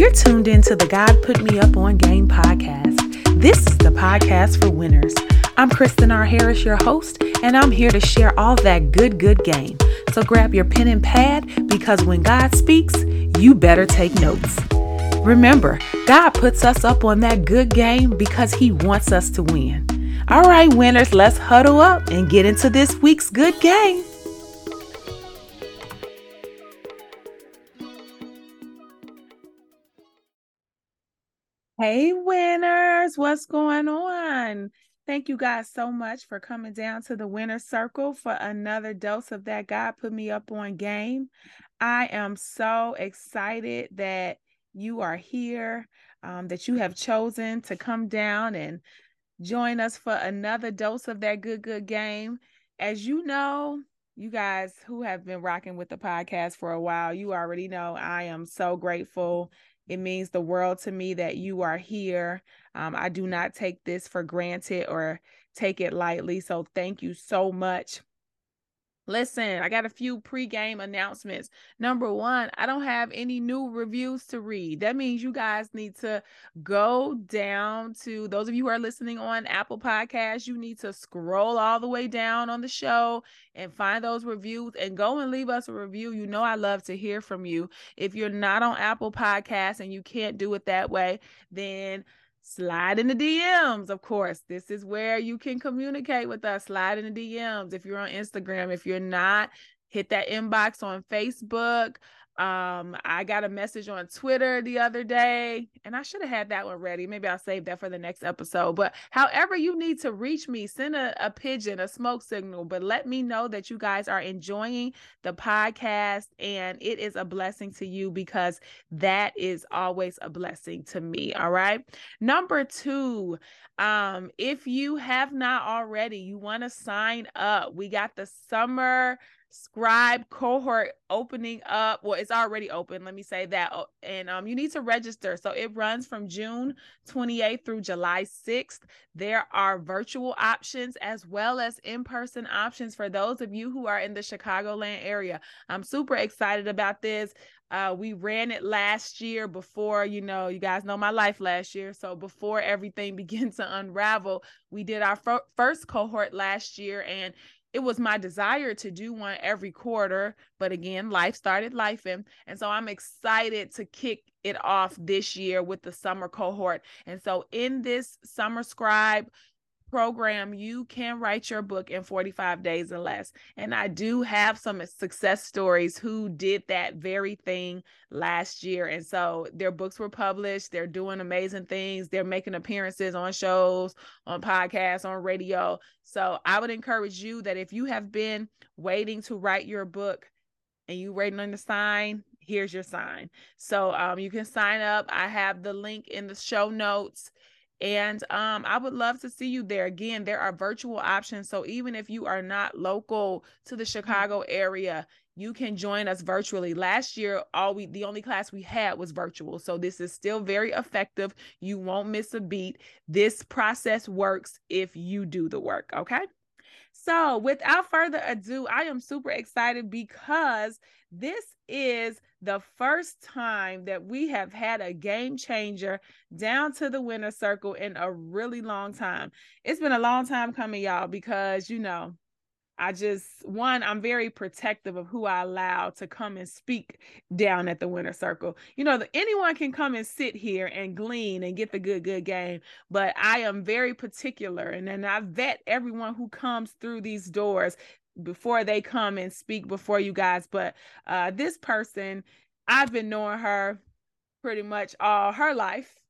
You're tuned into the God Put Me Up on Game podcast. This is the podcast for winners. I'm Kristen R. Harris, your host, and I'm here to share all that good, good game. So grab your pen and pad because when God speaks, you better take notes. Remember, God puts us up on that good game because He wants us to win. All right, winners, let's huddle up and get into this week's good game. Hey, winners, what's going on? Thank you guys so much for coming down to the winner circle for another dose of that God put me up on game. I am so excited that you are here, um, that you have chosen to come down and join us for another dose of that good, good game. As you know, you guys who have been rocking with the podcast for a while, you already know I am so grateful it means the world to me that you are here. Um, I do not take this for granted or take it lightly. So thank you so much Listen, I got a few pre-game announcements. Number one, I don't have any new reviews to read. That means you guys need to go down to those of you who are listening on Apple Podcasts, you need to scroll all the way down on the show and find those reviews and go and leave us a review. You know, I love to hear from you. If you're not on Apple Podcasts and you can't do it that way, then slide in the DMs, of course. This is where you can communicate with us. Slide in the DMs. If you're on Instagram, if you're not, hit that inbox on Facebook. Um, I got a message on Twitter the other day, and I should have had that one ready. Maybe I'll save that for the next episode. But however you need to reach me, send a, a pigeon, a smoke signal, but let me know that you guys are enjoying the podcast and it is a blessing to you because that is always a blessing to me. All right. Number two, um, if you have not already, you want to sign up. We got the summer scribe cohort opening up well it's already open let me say that oh, and um you need to register so it runs from june 28th through july 6th there are virtual options as well as in-person options for those of you who are in the chicagoland area i'm super excited about this uh, we ran it last year before, you know, you guys know my life last year. So before everything began to unravel, we did our fir- first cohort last year. And it was my desire to do one every quarter, but again, life started life and and so I'm excited to kick it off this year with the summer cohort. And so in this summer scribe program, you can write your book in 45 days or less. And I do have some success stories who did that very thing last year. And so their books were published. They're doing amazing things. They're making appearances on shows, on podcasts, on radio. So I would encourage you that if you have been waiting to write your book and you waiting on the sign, here's your sign. So um, you can sign up. I have the link in the show notes and um, I would love to see you there. Again, there are virtual options. So even if you are not local to the mm. Chicago area, you can join us virtually. Last year, all we the only class we had was virtual. So this is still very effective. You won't miss a beat. This process works if you do the work. Okay. So, without further ado, I am super excited because this is the first time that we have had a game changer down to the winner circle in a really long time. It's been a long time coming, y'all, because you know, I just one, I'm very protective of who I allow to come and speak down at the winner circle. You know, the, anyone can come and sit here and glean and get the good, good game, but I am very particular, and then I vet everyone who comes through these doors before they come and speak before you guys. But uh, this person, I've been knowing her pretty much all her life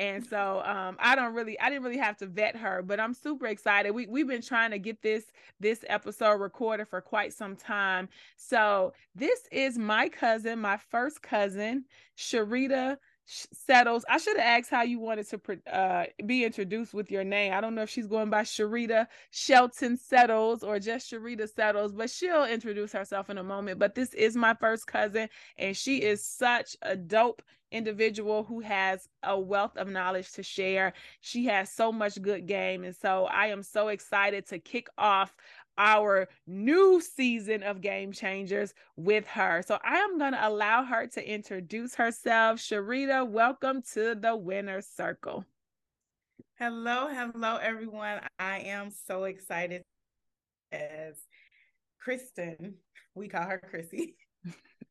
and so um, I don't really, I didn't really have to vet her, but I'm super excited. We we've been trying to get this this episode recorded for quite some time. So this is my cousin, my first cousin, Sherita Settles. I should have asked how you wanted to uh, be introduced with your name. I don't know if she's going by Sherita Shelton Settles or just Sherita Settles, but she'll introduce herself in a moment. But this is my first cousin, and she is such a dope individual who has a wealth of knowledge to share. She has so much good game. And so I am so excited to kick off our new season of Game Changers with her. So I am going to allow her to introduce herself. Sherita, welcome to the winner circle. Hello, hello, everyone. I am so excited as Kristen. We call her Chrissy.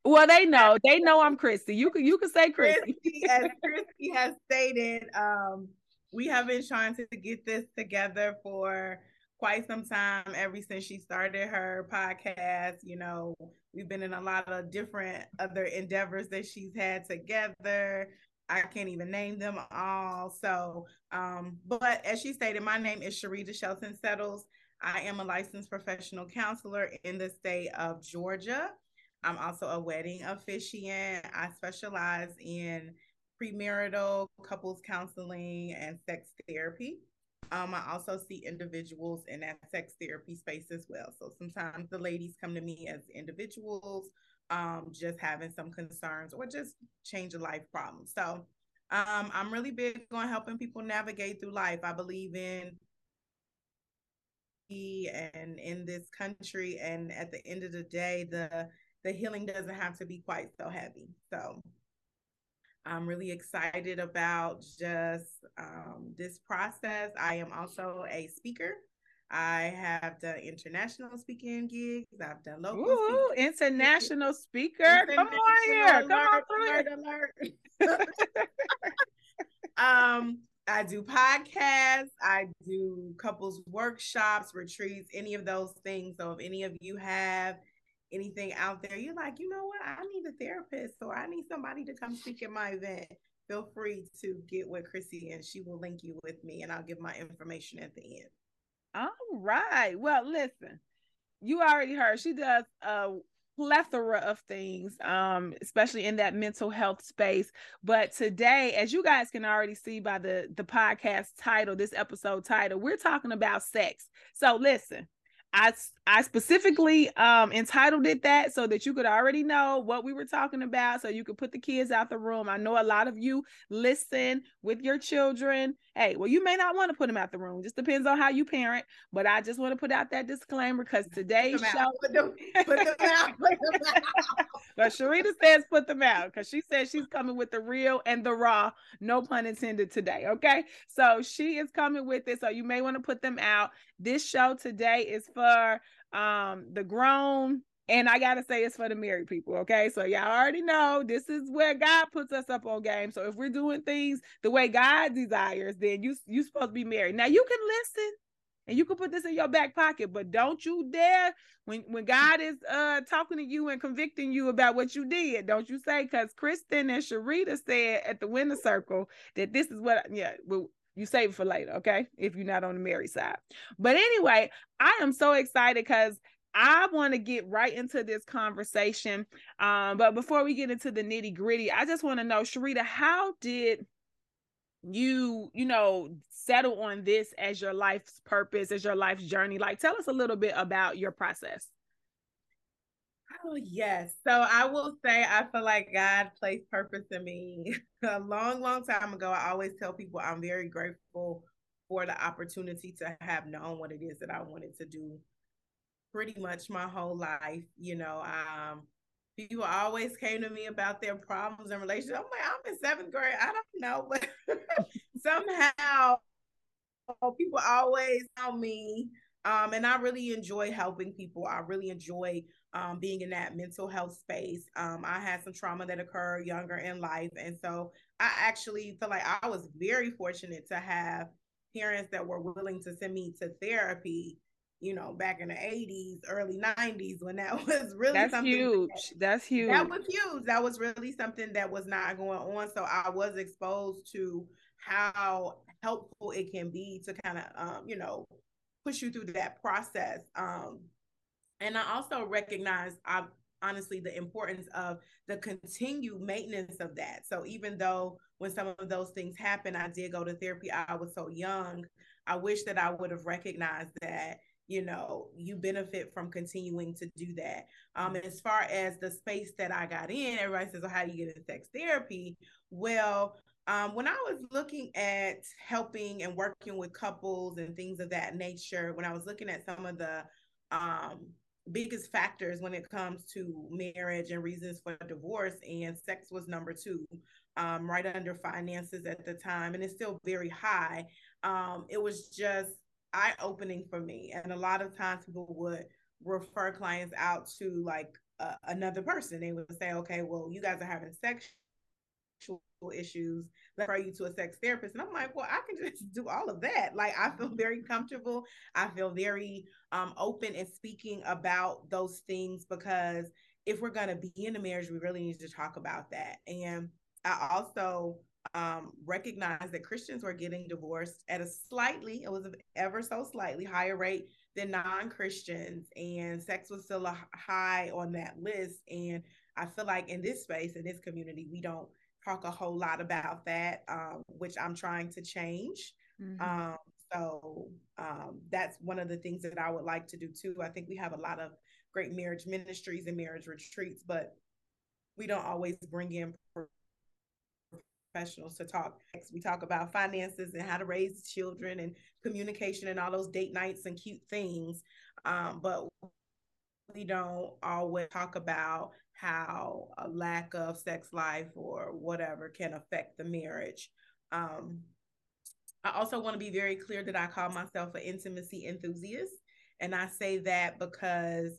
Well, they know. They know I'm Chrissy. You can you can say Chrissy. Chrissy as Chrissy has stated, um, we have been trying to get this together for quite some time ever since she started her podcast. You know we've been in a lot of different other endeavors that she's had together. I can't even name them all. So um but as she stated my name is sherita shelton settles. I am a licensed professional counselor in the state of georgia. I'm also a wedding officiant. I specialize in premarital couples counseling and sex therapy um, I also see individuals in that sex therapy space as well. So sometimes the ladies come to me as individuals, um, just having some concerns or just change of life problems. So um, I'm really big on helping people navigate through life. I believe in and in this country and at the end of the day the the healing doesn't have to be quite so heavy so I'm really excited about just um, this process. I am also a speaker. I have done international speaking gigs. I've done local. Ooh, international speaker. International Come on here. Come on through alert, alert. um, I do podcasts. I do couples workshops, retreats, any of those things. So if any of you have anything out there, you're like, you know what, I need a therapist or I need somebody to come speak at my event, feel free to get with Chrissy and she will link you with me and I'll give my information at the end. All right. Well, listen, you already heard she does a plethora of things, um, especially in that mental health space. But today, as you guys can already see by the the podcast title, this episode title, we're talking about sex. So listen, I I specifically um entitled it that so that you could already know what we were talking about so you could put the kids out the room. I know a lot of you listen with your children. Hey, well you may not want to put them out the room. Just depends on how you parent, but I just want to put out that disclaimer cuz today's show put them, put them out. Put them out. but Sherita says put them out cuz she says she's coming with the real and the raw, no pun intended today, okay? So she is coming with it so you may want to put them out. This show today is for um the grown and I gotta say it's for the married people, okay? So y'all already know this is where God puts us up on game. So if we're doing things the way God desires, then you you supposed to be married. Now you can listen and you can put this in your back pocket, but don't you dare when when God is uh talking to you and convicting you about what you did, don't you say because Kristen and Sherita said at the winner circle that this is what yeah, well, you save it for later, okay? If you're not on the married side. But anyway, I am so excited because I want to get right into this conversation. Um, but before we get into the nitty gritty, I just want to know, Sherita, how did you, you know, settle on this as your life's purpose, as your life's journey? Like, tell us a little bit about your process. Oh, yes. So I will say, I feel like God placed purpose in me a long, long time ago. I always tell people I'm very grateful for the opportunity to have known what it is that I wanted to do pretty much my whole life. You know, um, people always came to me about their problems and relationships. I'm like, I'm in seventh grade. I don't know, but somehow people always tell me um, and I really enjoy helping people. I really enjoy um, being in that mental health space. Um, I had some trauma that occurred younger in life. And so I actually feel like I was very fortunate to have parents that were willing to send me to therapy you know, back in the 80s, early 90s, when that was really That's something huge. That, That's huge. That was huge. That was really something that was not going on. So I was exposed to how helpful it can be to kind of, um, you know, push you through that process. Um, and I also recognize, I honestly, the importance of the continued maintenance of that. So even though when some of those things happen, I did go to therapy. I was so young. I wish that I would have recognized that you know you benefit from continuing to do that um as far as the space that i got in everybody says well, how do you get into sex therapy well um, when I was looking at helping and working with couples and things of that nature, when I was looking at some of the um, biggest factors when it comes to marriage and reasons for divorce, and sex was number two, um, right under finances at the time, and it's still very high. Um, it was just eye opening for me, and a lot of times people would refer clients out to like uh, another person. They would say, "Okay, well, you guys are having sexual issues refer you to a sex therapist. And I'm like, well, I can just do all of that. Like I feel very comfortable. I feel very um, open in speaking about those things because if we're gonna be in a marriage, we really need to talk about that. And I also um, recognize that Christians were getting divorced at a slightly, it was ever so slightly higher rate than non-Christians, and sex was still a high on that list. And I feel like in this space, in this community, we don't talk a whole lot about that, um, which I'm trying to change. Mm-hmm. Um, so um, that's one of the things that I would like to do too. I think we have a lot of great marriage ministries and marriage retreats, but we don't always bring in professionals to talk. We talk about finances and how to raise children and communication and all those date nights and cute things. Um, but we don't always talk about how a lack of sex life or whatever can affect the marriage. Um, I also want to be very clear that I call myself an intimacy enthusiast. And I say that because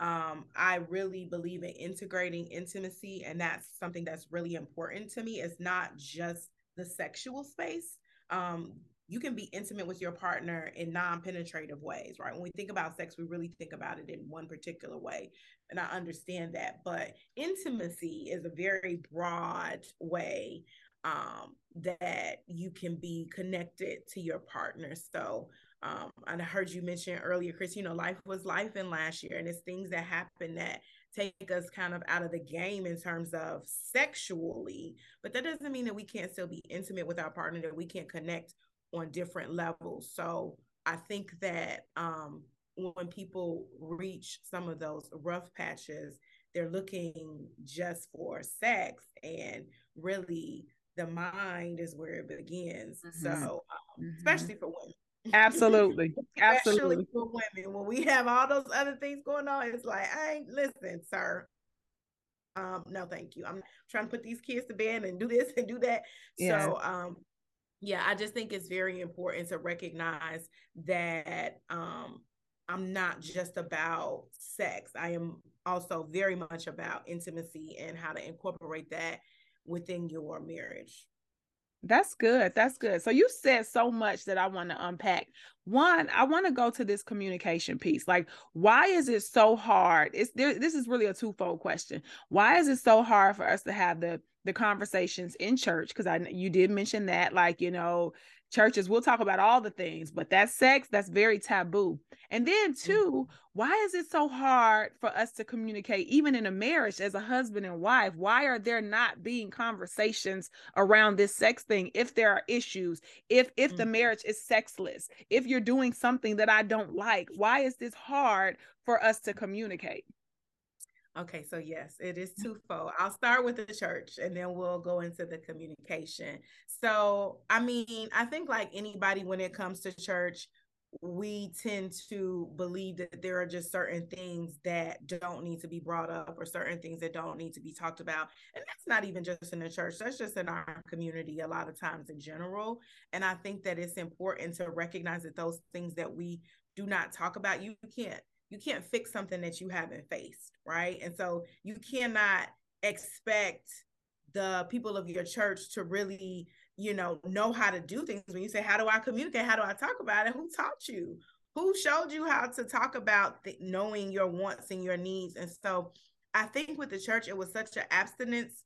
um, I really believe in integrating intimacy, and that's something that's really important to me. It's not just the sexual space. Um, you can be intimate with your partner in non-penetrative ways right when we think about sex we really think about it in one particular way and i understand that but intimacy is a very broad way um, that you can be connected to your partner so um, I heard you mention earlier, Chris, you know, life was life in last year, and it's things that happen that take us kind of out of the game in terms of sexually. But that doesn't mean that we can't still be intimate with our partner, that we can't connect on different levels. So I think that um, when people reach some of those rough patches, they're looking just for sex, and really the mind is where it begins. Mm-hmm. So, um, mm-hmm. especially for women. Absolutely. Absolutely. for women. When we have all those other things going on, it's like, I ain't listen, sir. Um, no, thank you. I'm trying to put these kids to bed and do this and do that. Yeah. So um yeah, I just think it's very important to recognize that um, I'm not just about sex. I am also very much about intimacy and how to incorporate that within your marriage. That's good. That's good. So you said so much that I want to unpack. One, I want to go to this communication piece. Like, why is it so hard? It's there. This is really a twofold question. Why is it so hard for us to have the the conversations in church because I you did mention that like you know churches we'll talk about all the things but that sex that's very taboo and then 2 mm-hmm. why is it so hard for us to communicate even in a marriage as a husband and wife why are there not being conversations around this sex thing if there are issues if if mm-hmm. the marriage is sexless if you're doing something that I don't like why is this hard for us to communicate Okay, so yes, it is mm. twofold. I'll start with the church and then we'll go into the communication. So, I mean, I think like anybody when it comes to church, we tend to believe that there are just certain things that don't need to be brought up or certain things that don't need to be talked about. And that's not even just in the church, that's just in our community a lot of times in general. And I think that it's important to recognize that those things that we do not talk about, you can't you can't fix something that you haven't faced, right? And so you cannot expect the people of your church to really, you know, know how to do things. When you say, How do I communicate? How do I talk about it? Who taught you? Who showed you how to talk about knowing your wants and your needs? And so I think with the church, it was such an abstinence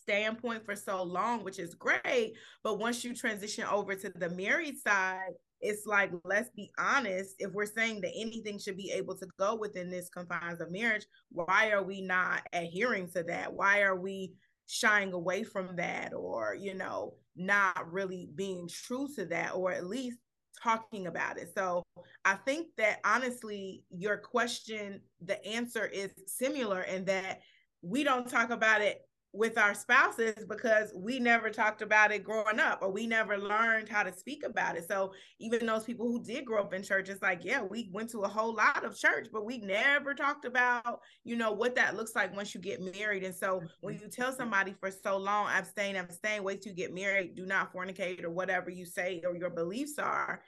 standpoint for so long, which is great. But once you transition over to the married side, it's like let's be honest if we're saying that anything should be able to go within this confines of marriage why are we not adhering to that? Why are we shying away from that or you know not really being true to that or at least talking about it? So i think that honestly your question the answer is similar in that we don't talk about it with our spouses because we never talked about it growing up or we never learned how to speak about it. So even those people who did grow up in church, it's like, yeah, we went to a whole lot of church, but we never talked about, you know, what that looks like once you get married. And so when mm-hmm. you tell somebody for so long, abstain, abstain, wait till you get married, do not fornicate or whatever you say or your beliefs are,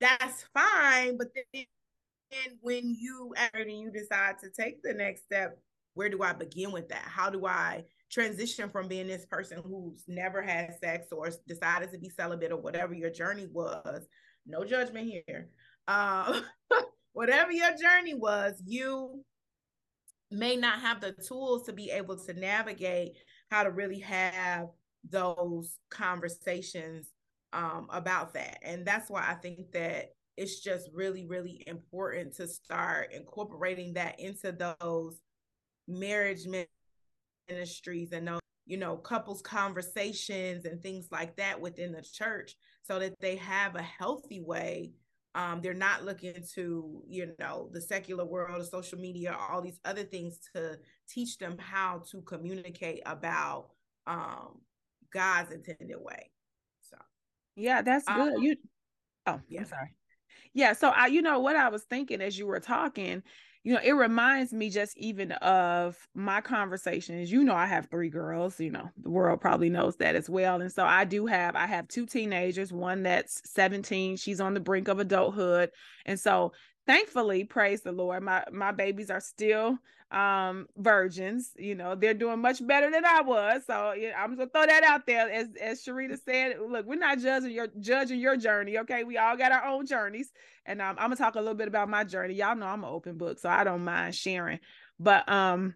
that's fine. But then when you and you decide to take the next step, where do I begin with that? How do I transition from being this person who's never had sex or decided to be celibate or whatever your journey was no judgment here. Uh, whatever your journey was you may not have the tools to be able to navigate how to really have those conversations um, about that. And that's why i think that it's just really really important to start incorporating that into those marriage ministries and those you know couples conversations and things like that within the church so that they have a healthy way. Um, they're not looking to you know the secular world of social media all these other things to teach them how to communicate about um, god's intended way. So yeah that's good. Um, you oh yeah. i'm sorry. Yeah so i you know what i was thinking as you were talking you know, it reminds me just even of my conversations. You know, I have three girls, you know, the world probably knows that as well. And so I do have, I have two teenagers, one that's 17, she's on the brink of adulthood. And so thankfully praise the lord my my babies are still um virgins you know they're doing much better than i was. So yeah, i'm gonna throw that out there. As as sherita said look we're not judging your judging your journey okay? We all got our own journeys. And um, i'm gonna talk a little bit about my journey. Y'all know i'm an open book so i don't mind sharing. But um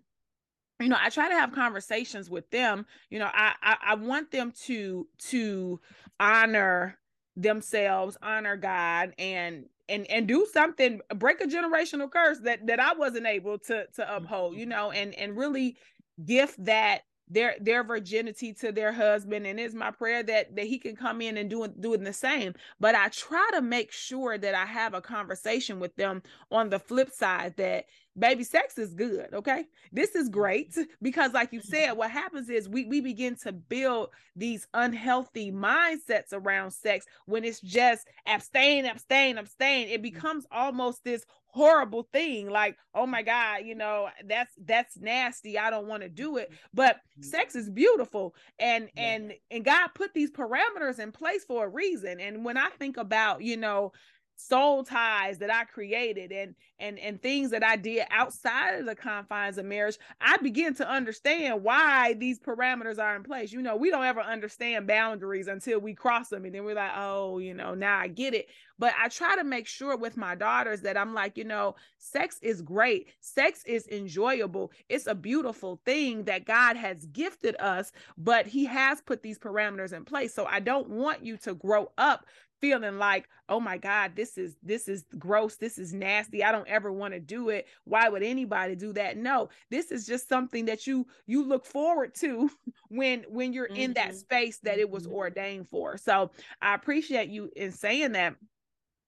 you know i try to have conversations with them. You know I, I i want them to to honor themselves honor god and and and do something break a generational curse that that i wasn't able to to uphold you know and and really gift that their their virginity to their husband and it's my prayer that that he can come in and do doing the same. But i try to make sure that i have a conversation with them on the flip side that baby sex is good okay? This is mm-hmm. great because like you said what happens is we we begin to build these unhealthy mindsets around sex when it's just abstain abstain abstain. It mm-hmm. becomes almost this horrible thing like oh my god you know that's that's nasty i don't want to do it but mm-hmm. sex is beautiful and yeah. and and god put these parameters in place for a reason and when i think about you know soul ties that I created and and and things that I did outside of the confines of marriage, I begin to understand why these parameters are in place. You know, we don't ever understand boundaries until we cross them and then we're like, "Oh, you know, now I get it." But I try to make sure with my daughters that I'm like, you know, sex is great. Sex is enjoyable. It's a beautiful thing that God has gifted us, but he has put these parameters in place. So I don't want you to grow up feeling like oh my god this is this is gross this is nasty i don't ever want to do it why would anybody do that no this is just something that you you look forward to when when you're mm-hmm. in that mm-hmm. space that it was mm-hmm. ordained for so i appreciate you in saying that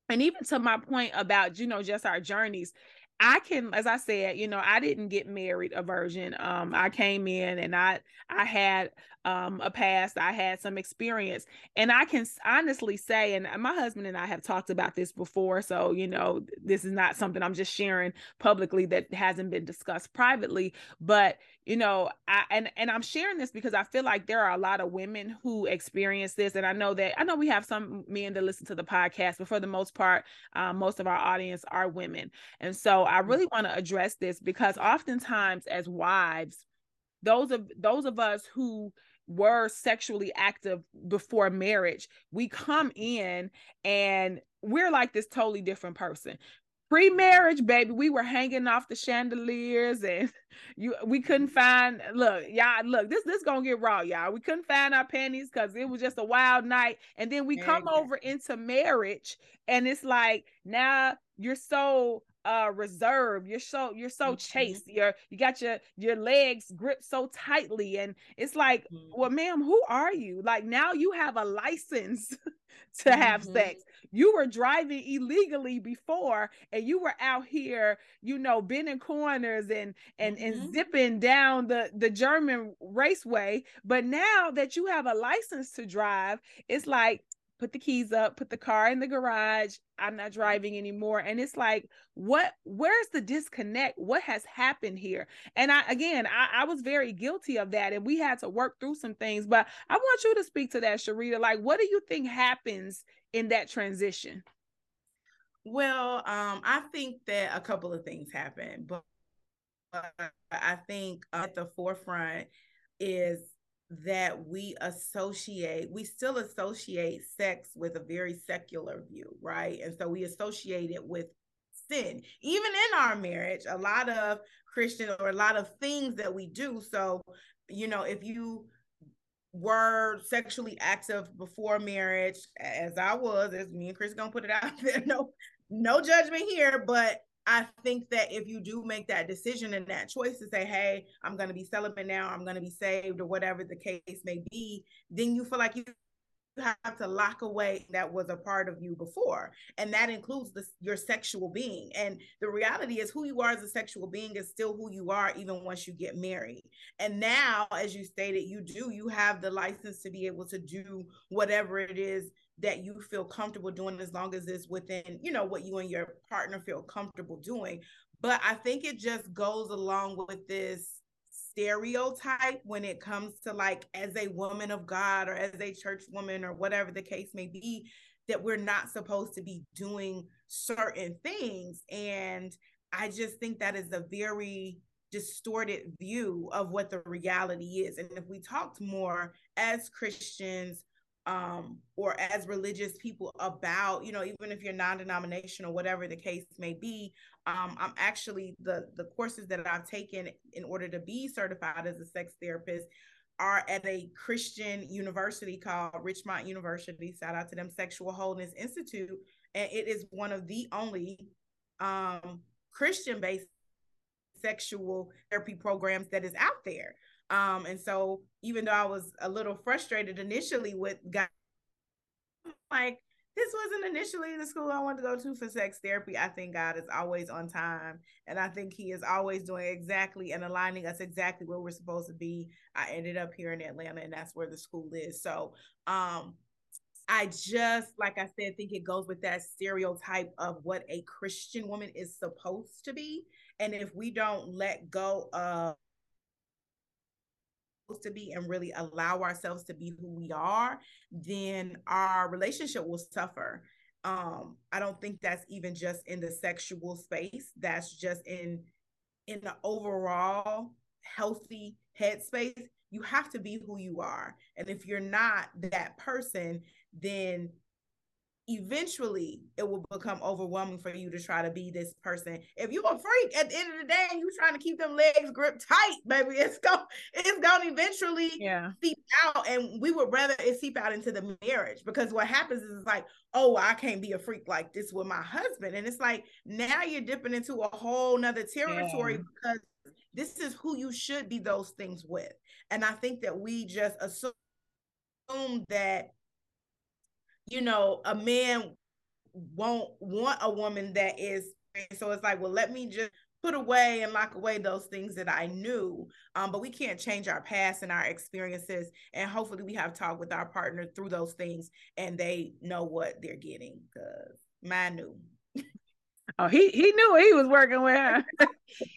and even to my point about you know just our journeys I can, as I said, you know, I didn't get married a virgin. Um, I came in and I I had um a past, I had some experience, and I can honestly say, and my husband and I have talked about this before, so you know, this is not something I'm just sharing publicly that hasn't been discussed privately. But you know, I and and I'm sharing this because I feel like there are a lot of women who experience this, and I know that I know we have some men that listen to the podcast, but for the most part, um, most of our audience are women, and so I mm. really want to address this because oftentimes as wives, those of those of us who were sexually active before marriage, we come in and we're like this totally different person. Pre-marriage baby we were hanging off the chandeliers and you we couldn't mm-hmm. find look y'all look this this gonna get raw y'all. We couldn't find our panties because it was just a wild night. And then we come over into marriage and it's like now you're so uh reserved you're so you're so mm-hmm. chaste you're you got your your legs gripped so tightly and it's like mm-hmm. well ma'am who are you like now you have a license to have mm-hmm. sex you were driving illegally before and you were out here you know bending corners and and and mm-hmm. zipping down the the german raceway but now that you have a license to drive it's like put the keys up, put the car in the garage. I'm not driving anymore. And it's like, what, where's the disconnect? What has happened here? And I, again, I, I was very guilty of that. And we had to work through some things. But I want you to speak to that, Sherita. Like, what do you think happens in that transition? Well, um, I think that a couple of things happen, but I think at the forefront is that we associate, we still associate sex with a very secular view, right? And so we associate it with sin. Even in our marriage, a lot of Christian or a lot of things that we do. So, you know, if you were sexually active before marriage, as I was, as me and Chris gonna put it out there, no, no judgment here, but I think that if you do make that decision and that choice to say, hey, I'm going to be celibate now, I'm going to be saved, or whatever the case may be, then you feel like you have to lock away that was a part of you before. And that includes the, your sexual being. And the reality is who you are as a sexual being is still who you are even once you get married. And now as you stated you do you have the license to be able to do whatever it is that you feel comfortable doing as long as it's within you know what you and your partner feel comfortable doing. But i think it just goes along with this stereotype when it comes to like as a woman of god or as a church woman or whatever the case may be that we're not supposed to be doing certain things. And i just think that is a very distorted view of what the reality is. And if we talked more as christians um, or as religious people about, you know, even if you're non-denominational, whatever the case may be, um, I'm actually the the courses that I've taken in order to be certified as a sex therapist are at a Christian university called Richmont University. Shout out to them, Sexual Wholeness Institute, and it is one of the only um, Christian-based sexual therapy programs that is out there. Um, and so even though I was a little frustrated initially with guys, like this wasn't initially the school I wanted to go to for sex therapy. I think God is always on time. And I think He is always doing exactly and aligning us exactly where we're supposed to be. I ended up here in Atlanta, and that's where the school is. So, um, I just, like I said, think it goes with that stereotype of what a Christian woman is supposed to be. And if we don't let go of to be and really allow ourselves to be who we are, then our relationship will suffer. Um, I don't think that's even just in the sexual space. That's just in in the overall healthy headspace. You have to be who you are. And if you're not that person, then eventually it will become overwhelming for you to try to be this person. If you're a freak at the end of the day and you're trying to keep them legs gripped tight, baby, it's going it's going to eventually yeah. seep out. And we would rather it seep out into the marriage because what happens is it's like, oh, I can't be a freak like this with my husband. And it's like now you're dipping into a whole nother territory yeah. because this is who you should be those things with. And I think that we just assume that you know, a man won't want a woman that is so it's like, well, let me just put away and lock away those things that I knew. Um, but we can't change our past and our experiences. And hopefully we have talked with our partner through those things and they know what they're getting because mine knew. Oh, he he knew he was working with her.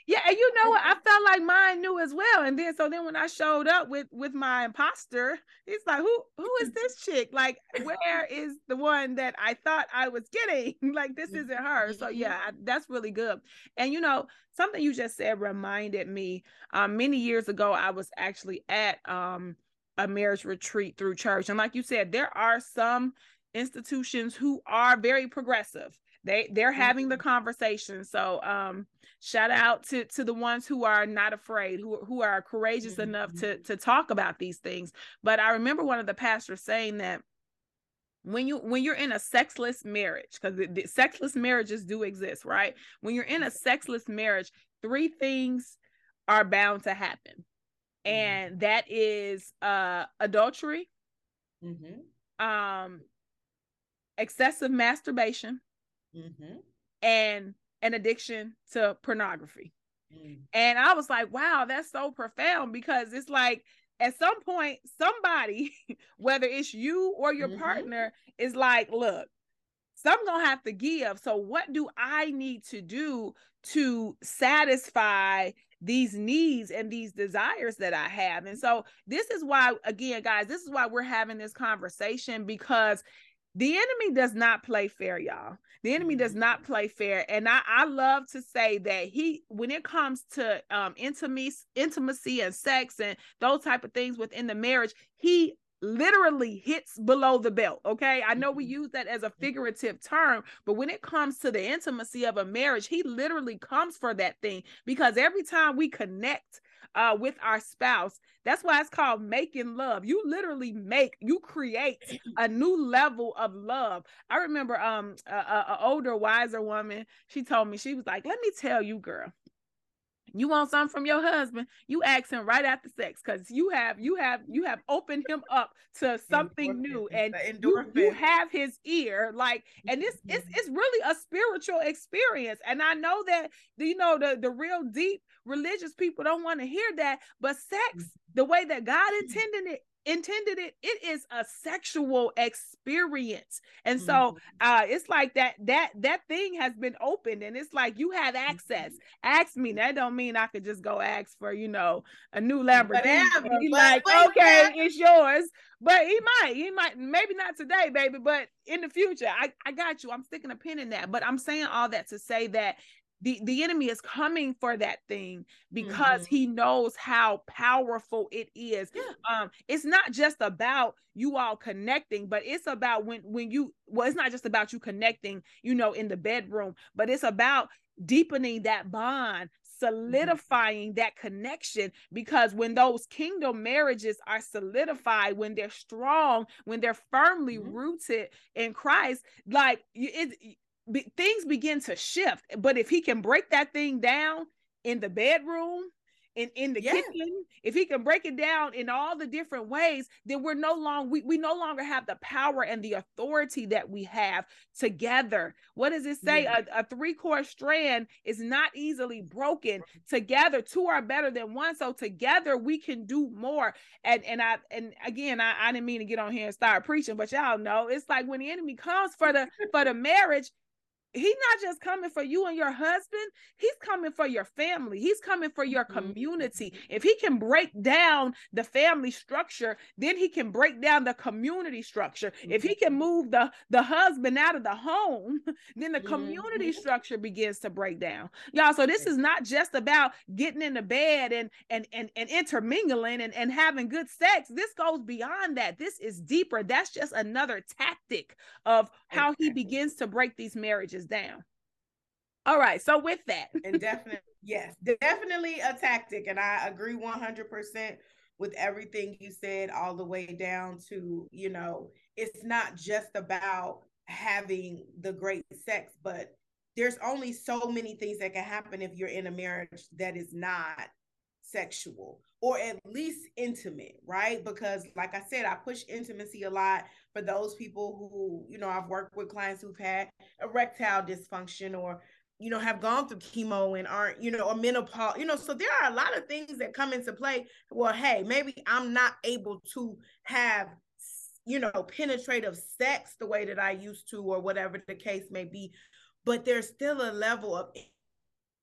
yeah, and you know what? I felt like mine knew as well. And then so then when I showed up with with my imposter, he's like, "Who who is this chick? Like, where is the one that I thought I was getting? like, this isn't her." So yeah, I, that's really good. And you know, something you just said reminded me. Um, many years ago, I was actually at um a marriage retreat through church, and like you said, there are some institutions who are very progressive they they're having the mm-hmm. conversation so um shout out to to the ones who are not afraid who who are courageous mm-hmm. enough to to talk about these things but i remember one of the pastors saying that when you when you're in a sexless marriage because sexless marriages do exist right when you're in a sexless marriage three things are bound to happen mm-hmm. and that is uh adultery mm-hmm. um excessive masturbation mm-hmm. and an addiction to pornography mm. and i was like wow that's so profound because it's like at some point somebody whether it's you or your mm-hmm. partner is like look some gonna have to give so what do i need to do to satisfy these needs and these desires that i have and so this is why again guys this is why we're having this conversation because the enemy does not play fair y'all the enemy does not mm-hmm. play fair and i i love to say that he when it comes to um intimacy intimacy and sex and those type of things within the marriage he literally hits below the belt. Okay. I know we mm-hmm. use that as a figurative term, but when it comes to the intimacy of a marriage, he literally comes for that thing because every time we connect uh, with our spouse. That's why it's called making love. You literally make, you create a new level of love. I remember um a, a, a older, wiser woman. She told me she was like, "Let me tell you, girl." you want something from your husband you ask him right after sex because you have you have you have opened him up to something endorphin, new and you, you, have his ear like and this it's mm-hmm. it's really a spiritual experience and i know that you know the the real deep religious people don't want to hear that but sex mm-hmm. the way that god mm-hmm. intended it intended it it is a sexual experience. And so mm-hmm. uh it's like that that that thing has been opened and it's like you have access. Ask me that don't mean i could just go ask for you know a new lamborghini be like okay it's yours. But he might he might maybe not today baby but in the future. I i got you. I'm sticking a pin in that. But i'm saying all that to say that the the enemy is coming for that thing because mm-hmm. he knows how powerful it is yeah. um it's not just about you all connecting but it's about when when you well it's not just about you connecting you know in the bedroom but it's about deepening that bond mm-hmm. solidifying mm-hmm. that connection because when those kingdom marriages are solidified when they're strong when they're firmly mm-hmm. rooted in Christ like it be, things begin to shift. But if he can break that thing down in the bedroom, in in the yeah. kitchen if he can break it down in all the different ways then we're no longer we, we no longer have the power and the authority that we have together what does it say yeah. a, a three core strand is not easily broken together two are better than one so together we can do more and and i and again i, I didn't mean to get on here and start preaching but y'all know it's like when the enemy comes for the for the marriage he's not just coming for you and your husband he's coming for your family. He's coming for your mm-hmm. community. If he can break down the family structure then he can break down the community structure. If he can mm-hmm. move the the husband out of the home then the community mm-hmm. structure begins to break down. Y'all so this is not just about getting in the bed and and and, and intermingling and, and having good sex. This goes beyond that. This is deeper. That's just another tactic of how he begins to break these marriages down. All right. So with that, and definitely, yes, definitely a tactic. And I agree 100% with everything you said, all the way down to, you know, it's not just about having the great sex, but there's only so many things that can happen if you're in a marriage that is not sexual or at least intimate, right? Because, like I said, I push intimacy a lot for those people who, you know, I've worked with clients who've had erectile dysfunction or, you know, have gone through chemo and aren't, you know, or menopause, you know, so there are a lot of things that come into play. Well, hey, maybe I'm not able to have you know, penetrative sex the way that I used to, or whatever the case may be. But there's still a level of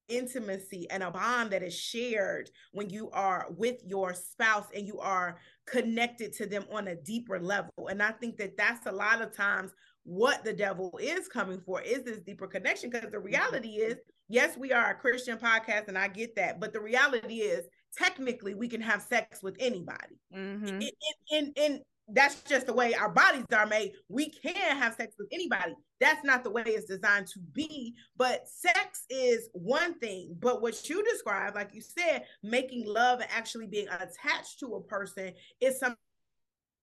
intimacy and a bond that is shared when you are with your spouse and you are connected to them on a deeper level. And I think that that's a lot of times what the devil is coming for is this deeper connection because the reality is yes we are a christian podcast and i get that but the reality is technically we can have sex with anybody mm-hmm. in, in, in, that's just the way our bodies are made. We can have sex with anybody. That's not the way it's designed to be. But sex is one thing. But what you describe, like you said, making love and actually being attached to a person is something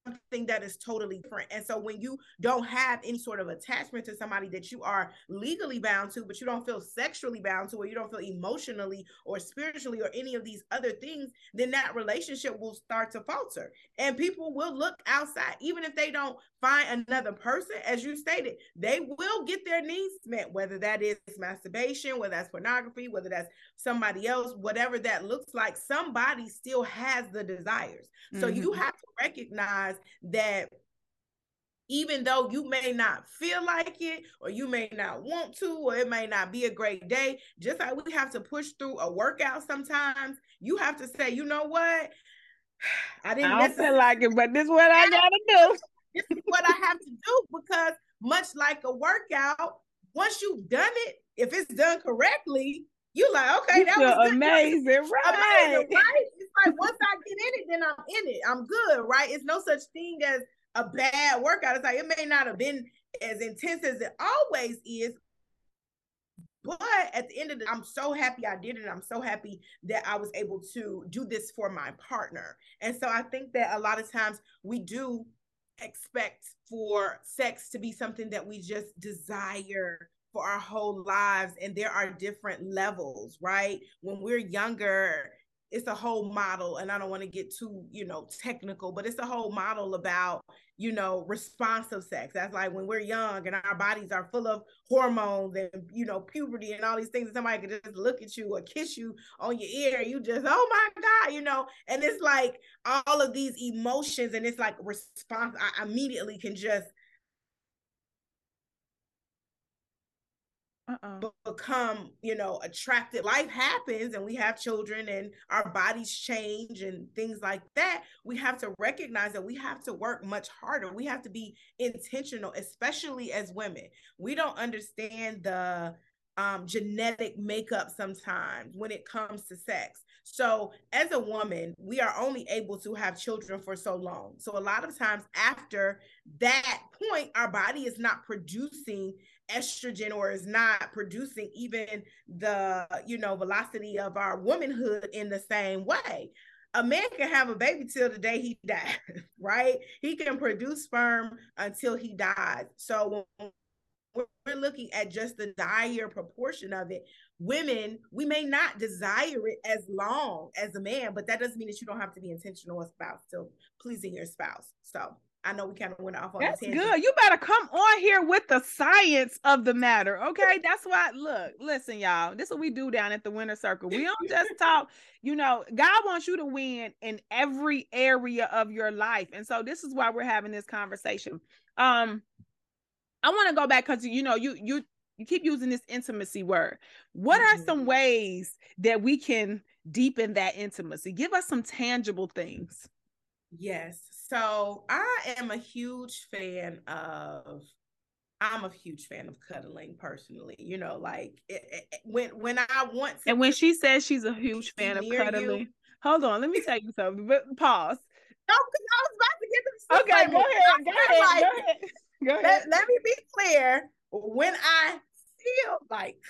something that is totally different. And so when you don't have any sort of attachment to somebody that you are legally bound to, but you don't feel sexually bound to, or you don't feel emotionally or spiritually or any of these other things, then that relationship will start to falter. And people will look outside, even if they don't find another person, as you stated, they will get their needs met, whether that is masturbation, whether that's pornography, whether that's somebody else, whatever that looks like, somebody still has the desires. So mm-hmm. you have to recognize that even though you may not feel like it or you may not want to or it may not be a great day just like we have to push through a workout sometimes you have to say you know what? I didn't I don't feel like it but this is what i gotta do. This is what i have to do because much like a workout once you've done it if it's done correctly you like okay you that was amazing right? amazing, right like once I get in it, then I'm in it. I'm good, right? It's no such thing as a bad workout. It's like it may not have been as intense as it always is, but at the end of the I'm so happy I did it. I'm so happy that I was able to do this for my partner. And so I think that a lot of times we do expect for sex to be something that we just desire for our whole lives and there are different levels right when we're younger it's a whole model and i don't want to get too you know technical but it's a whole model about you know responsive sex. That's like when we're young and our bodies are full of hormones and you know puberty and all these things and somebody could just look at you or kiss you on your ear you just oh my god you know? And it's like all of these emotions and it's like response i immediately can just uh-uh. become you know attracted life happens and we have children and our bodies change and things like that we have to recognize that we have to work much harder we have to be intentional especially as women we don't understand the um, genetic makeup sometimes when it comes to sex so, as a woman, we are only able to have children for so long. So, a lot of times after that point, our body is not producing estrogen or is not producing even the you know velocity of our womanhood in the same way. A man can have a baby till the day he dies right? He can produce sperm until he dies. So we're looking at just the dire proportion of it women we may not desire it as long as a man but that doesn't mean that you don't have to be intentional about still pleasing your spouse. So I know we kind of went off on that. That's good. You better come on here with the science of the matter. Okay. That's why look, listen, y'all. This is what we do down at the winner circle. We don't just talk, you know, God wants you to win in every area of your life. And so this is why we're having this conversation. Um, I want to go back because you know, you you you keep using this intimacy word. What mm-hmm. are some ways that we can deepen that intimacy? Give us some tangible things. Yes. So I am a huge fan of I'm a huge fan of cuddling personally. You know, like it, it, when when I want to And when she says she's a huge fan of cuddling. You, hold on, let me tell you something. But pause. No, because I was about to get to the Okay, go ahead. Go ahead, like, go ahead. Go ahead. Let, let me be clear. When I feel like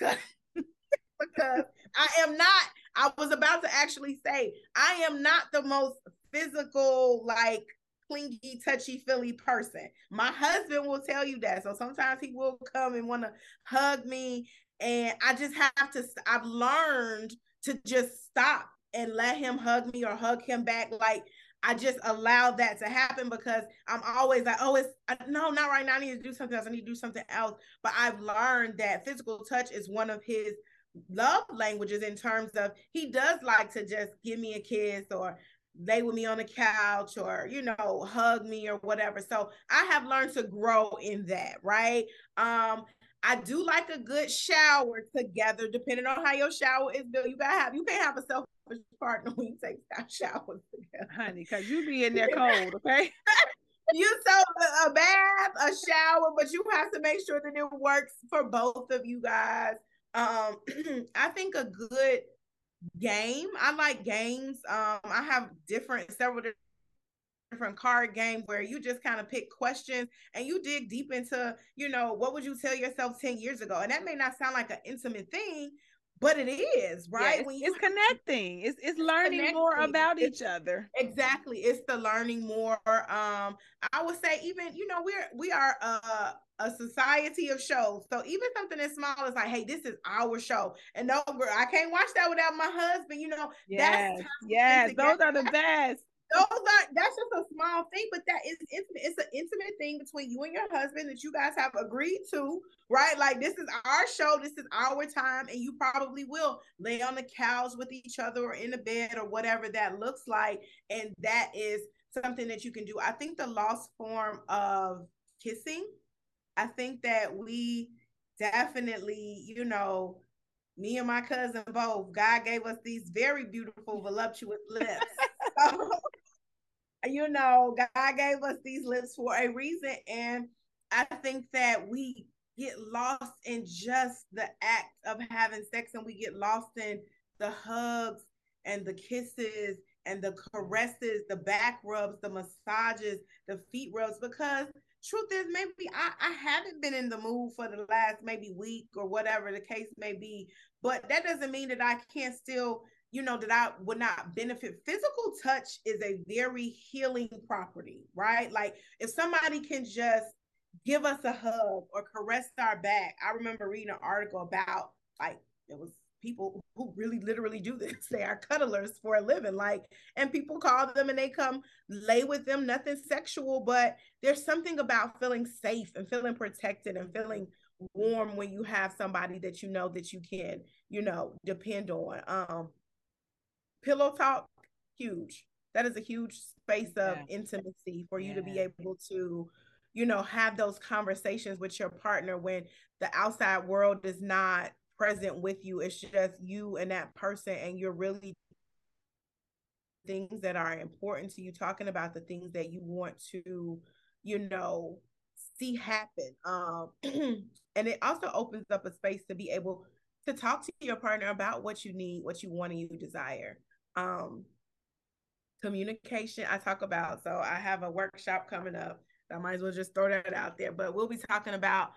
because I am not, I was about to actually say, I am not the most physical, like clingy, touchy feely person. My husband will tell you that. So sometimes he will come and want to hug me. And I just have to, I've learned to just stop and let him hug me or hug him back. Like I just allow that to happen because I'm always like, oh, it's uh, no, not right now. I need to do something else. I need to do something else. But I've learned that physical touch is one of his love languages in terms of he does like to just give me a kiss or lay with me on the couch or you know hug me or whatever so i have learned to grow in that right um I do like a good shower together, depending on how your shower is built. You gotta have you can't have a selfish partner when you take showers together, honey, because you be in there cold, okay? you so a bath, a shower, but you have to make sure that it works for both of you guys. Um, I think a good game. I like games. Um, I have different several different card games where you just kind of pick questions and you dig deep into, you know, what would you tell yourself 10 years ago? And that may not sound like an intimate thing, but it is right. Yeah, it's, it's connecting. It's it's learning connecting. more about it's, each other. Exactly. It's the learning more. Um, I would say even you know we're we are a a society of shows. So even something as small as like, hey, this is our show, and no, I can't watch that without my husband. You know, yes, yes, those are the best those are that's just a small thing, but that is intimate. It's an intimate thing between you and your husband that you guys have agreed to, right? Like this is our show, this is our time, and you probably will lay on the couch with each other or in the bed or whatever that looks like, and that is something that you can do. I think the lost form of kissing. I think that we definitely, you know, me and my cousin both, God gave us these very beautiful, voluptuous lips. so, you know, God gave us these lips for a reason. And I think that we get lost in just the act of having sex and we get lost in the hugs and the kisses and the caresses, the back rubs, the massages, the feet rubs, because truth is maybe I, I haven't been in the mood for the last maybe week or whatever the case may be, but that doesn't mean that I can't still you know, that I would not benefit. Physical touch is a very healing property, right? Like if somebody can just give us a hug or caress our back. I remember reading an article about like it was people who really literally do this. They are cuddlers for a living. Like, and people call them and they come lay with them, nothing sexual, but there's something about feeling safe and feeling protected and feeling warm when you have somebody that you know that you can, you know, depend on. Um, pillow talk, huge. That is a huge space of intimacy for you yeah. to be able to, you know, have those conversations with your partner when the outside world is not present with you. It's just you and that person, and you're really things that are important to you, talking about the things that you want to, you know, see happen. Um, and it also opens up a space to be able to talk to your partner about what you need, what you want, and you desire um communication I talk about. So I have a workshop coming up. I might as well just throw that out there. But we'll be talking about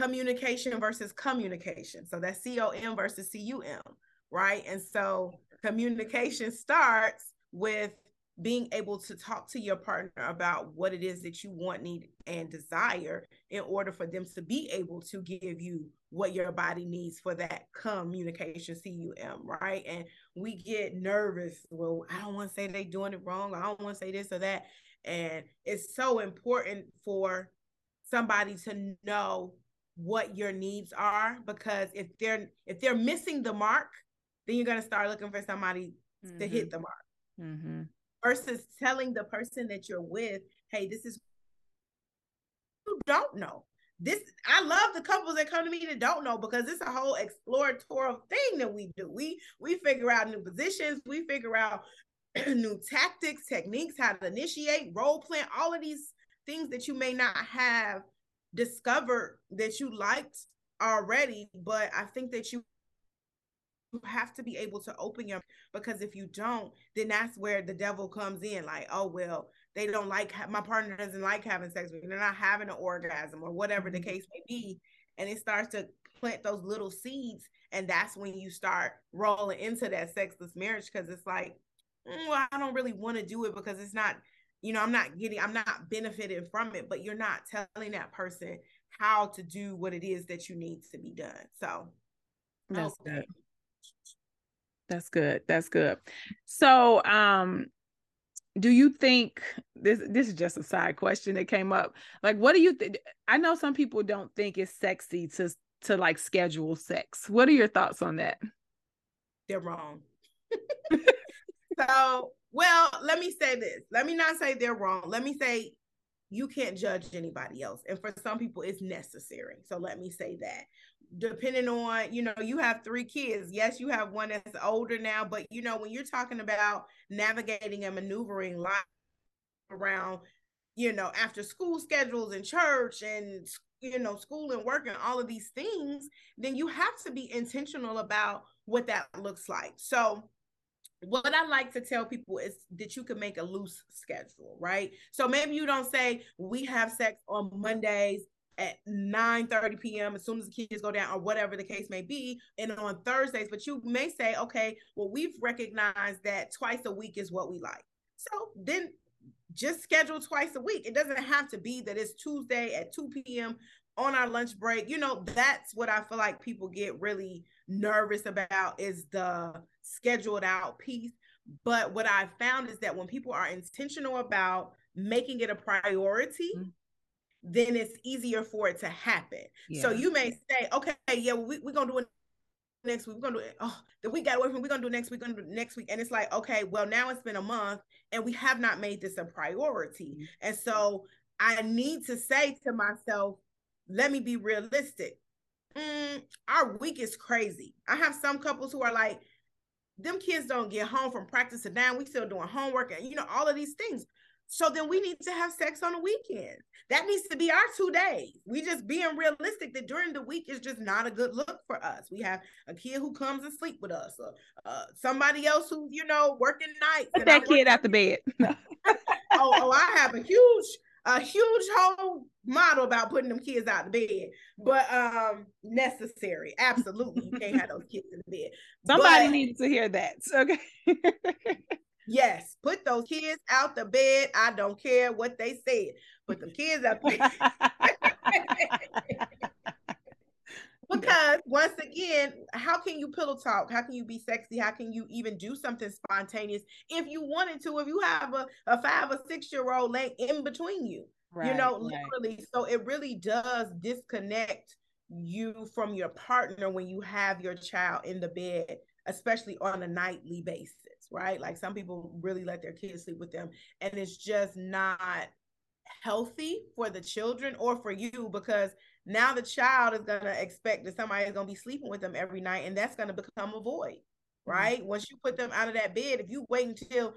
communication versus communication. So that's C-O-M versus C-U-M, right? And so communication starts with being able to talk to your partner about what it is that you want, need, and desire in order for them to be able to give you what your body needs for that communication cum right and we get nervous well i don't want to say they're doing it wrong i don't want to say this or that and it's so important for somebody to know what your needs are because if they're if they're missing the mark then you're going to start looking for somebody mm-hmm. to hit mm-hmm. the mark mm-hmm. versus telling the person that you're with hey this is you don't know this I love the couples that come to me that don't know because it's a whole exploratory thing that we do. We we figure out new positions, we figure out new tactics, techniques, how to initiate, role plan, all of these things that you may not have discovered that you liked already. But I think that you you have to be able to open your because if you don't, then that's where the devil comes in. Like, oh well, they don't like my partner doesn't like having sex with me. They're not having an orgasm or whatever the mm-hmm. case may be, and it starts to plant those little seeds, and that's when you start rolling into that sexless marriage because it's like, mm, well, I don't really want to do it because it's not, you know, I'm not getting, I'm not benefiting from it, but you're not telling that person how to do what it is that you need to be done. So that's good. That's good. That's good. So, um, do you think this this is just a side question that came up like what do you think i know some people don't think it's sexy to to like schedule sex what are your thoughts on that they're wrong so well let me say this. Let me not say they're wrong. Let me say you can't judge anybody else. And for some people it's necessary. So let me say that. Depending on you know you have three kids. Yes you have one that's older now but you know when you're talking about navigating and maneuvering life around you know after school schedules and church and you know school and work and all of these things then you have to be intentional about what that looks like. So what I like to tell people is that you can make a loose schedule, right? So maybe you don't say we have sex on Mondays at 9 30 p.m. as soon as the kids go down, or whatever the case may be, and on Thursdays. But you may say, okay, well, we've recognized that twice a week is what we like. So then just schedule twice a week. It doesn't have to be that it's Tuesday at 2 p.m. on our lunch break. You know, that's what I feel like people get really nervous about is the scheduled out piece. But what I found is that when people are intentional about making it a priority, mm-hmm. then it's easier for it to happen. Yeah. So you may say, okay, yeah, well, we, we're going to do it next week. We're gonna do it. Oh, the week got away from. We're gonna do next week. We're gonna do next week. And it's like, okay, well, now it's been a month, and we have not made this a priority. Mm-hmm. And so I need to say to myself, let me be realistic. Mm, our week is crazy. I have some couples who are like, them kids don't get home from practice to down. We still doing homework and you know all of these things. So then we need to have sex on the weekend. That needs to be our two days. We just being realistic that during the week is just not a good look for us. We have a kid who comes and sleep with us, or uh, somebody else who you know working nights. Put that kid out the bed. oh, oh, I have a huge a huge whole model about putting them kids out of bed, but um necessary. Absolutely, you can't have those kids in the bed. Somebody but, needs to hear that. Okay. yes, put those kids out the bed. I don't care what they said. Put the kids out the bed. because once again, how can you pillow talk? How can you be sexy? How can you even do something spontaneous if you wanted to? If you have a, a five or six year old laying in between you, right, you know, right. literally. So it really does disconnect you from your partner when you have your child in the bed, especially on a nightly basis, right? Like some people really let their kids sleep with them, and it's just not healthy for the children or for you because now the child is going to expect that somebody is going to be sleeping with them every night and that's going to become a void mm-hmm. right mm-hmm. once you put them out of that bed if you wait until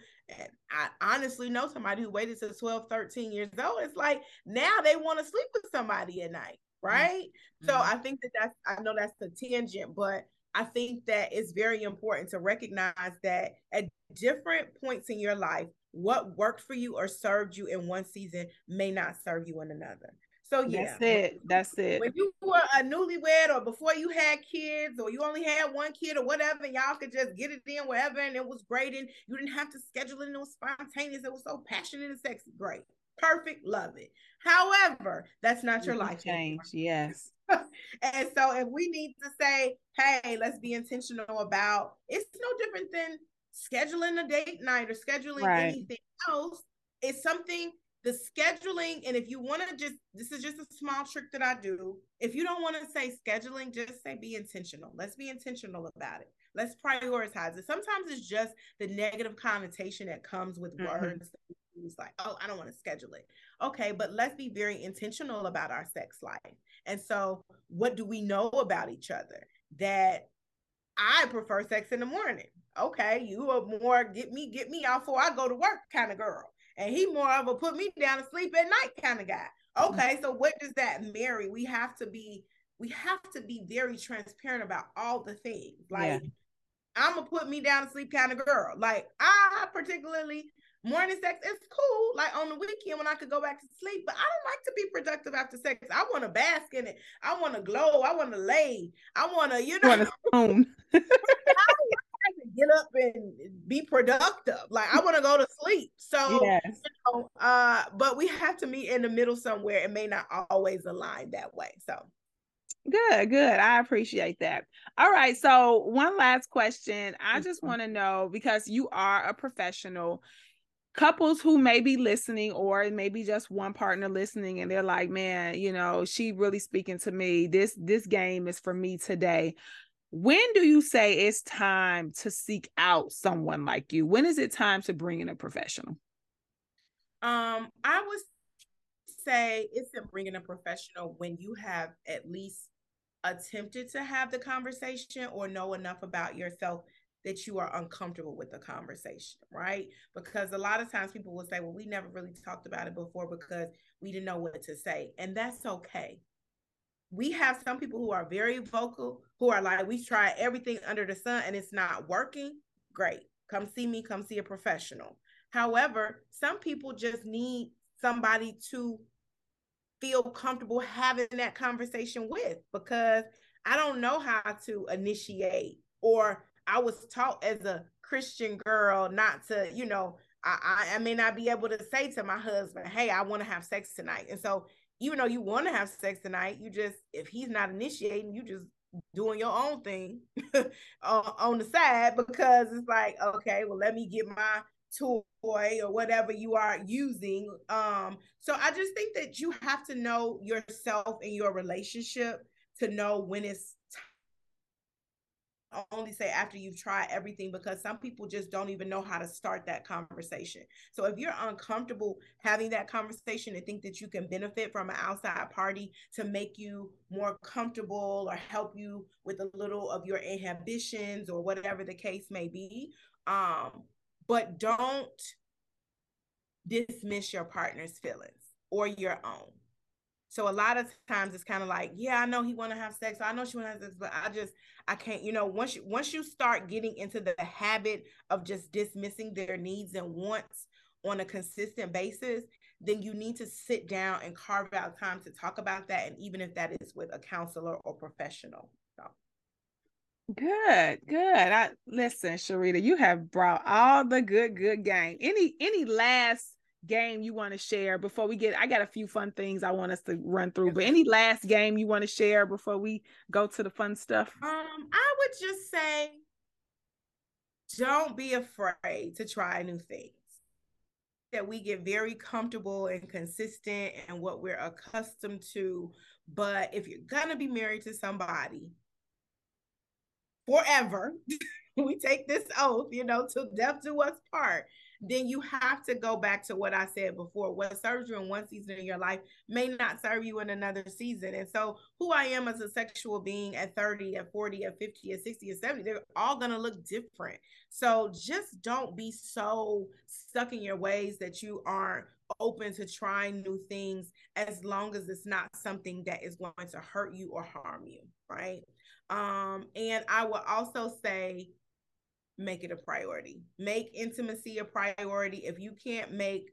i honestly know somebody who waited till 12 13 years old it's like now they want to sleep with somebody at night mm-hmm. right mm-hmm. so i think that that's i know that's a tangent but i think that it's very important to recognize that at different points in your life what worked for you or served you in one season may not serve you in another so yeah, that's it. That's it. When you were a newlywed, or before you had kids, or you only had one kid, or whatever, and y'all could just get it in wherever, and it was great, and you didn't have to schedule it. And it was spontaneous. It was so passionate and sexy. Great, perfect, love it. However, that's not your life. Change, yes. and so, if we need to say, "Hey, let's be intentional about," it's no different than scheduling a date night or scheduling right. anything else. It's something the scheduling and if you want to just this is just a small trick that i do. If you don't want to say scheduling just say be intentional. Let's be intentional about it. Let's prioritize it. Sometimes it's just the negative connotation that comes with mm-hmm. words. It's like oh i don't want to schedule it. Okay but let's be very intentional about our sex life. And so what do we know about each other? That i prefer sex in the morning. Okay you are more get me get me out before i go to work kind of girl and he more of a put me down to sleep at night kind of guy. Mm-hmm. Okay, so what does that marry? We have to be we have to be very transparent about all the things. Like yeah. I'm gonna put me down to sleep kind of girl. Like I particularly morning sex is cool. Like on the weekend when I could go back to sleep, but I don't like to be productive after sex. I want to bask in it. I want to glow. I want to lay. I want to, you know, want to get up and be productive. Like I want to go to sleep. So yes. you know, uh, but we have to meet in the middle somewhere. It may not always align that way. So good, good. I appreciate that. All right. So one last question. I just mm-hmm. want to know because you are a professional couples who may be listening or maybe just one partner listening and they're like man you know she really speaking to me this this game is for me today when do you say it's time to seek out someone like you when is it time to bring in a professional um i would say it's in bringing a professional when you have at least attempted to have the conversation or know enough about yourself that you are uncomfortable with the conversation, right? Because a lot of times people will say, well, we never really talked about it before because we didn't know what to say. And that's okay we have some people who are very vocal, who are like, we try everything under the sun and it's not working. Great. Come see me, come see a professional. However, some people just need somebody to feel comfortable having that conversation with because I don't know how to initiate or I was taught as a Christian girl not to, you know, I, I, may not be able to say to my husband, hey, I want to have sex tonight. And so even though you want to have sex tonight, you just if he's not initiating, you just doing your own thing on the side because it's like, okay, well, let me get my toy or whatever you are using. Um, so I just think that you have to know yourself and your relationship to know when it's only say after you've tried everything because some people just don't even know how to start that conversation. So if you're uncomfortable having that conversation and think that you can benefit from an outside party to make you more comfortable or help you with a little of your inhibitions or whatever the case may be, um, but don't dismiss your partner's feelings or your own. So a lot of times it's kind of like, yeah, I know he want to have sex. I know she want to have sex, but I just I can't. You know, once you once you start getting into the habit of just dismissing their needs and wants on a consistent basis, then you need to sit down and carve out time to talk about that, and even if that is with a counselor or professional. So. Good, good. I listen, Sherita, you have brought all the good, good game. Any any last game you want to share before we get I got a few fun things I want us to run through. But any last game you want to share before we go to the fun stuff? Um, I would just say don't be afraid to try new things. That we get very comfortable and consistent and what we're accustomed to. But if you're gonna be married to somebody forever, we take this oath, you know, till death do us part then you have to go back to what I said before. What serves you in one season in your life may not serve you in another season. And so, who I am as a sexual being at 30, at 40, at 50, at 60, at 70, they're all going to look different. So, just don't be so stuck in your ways that you aren't open to trying new things as long as it's not something that is going to hurt you or harm you. Right. Um, and I will also say, make it a priority. Make intimacy a priority. If you can't make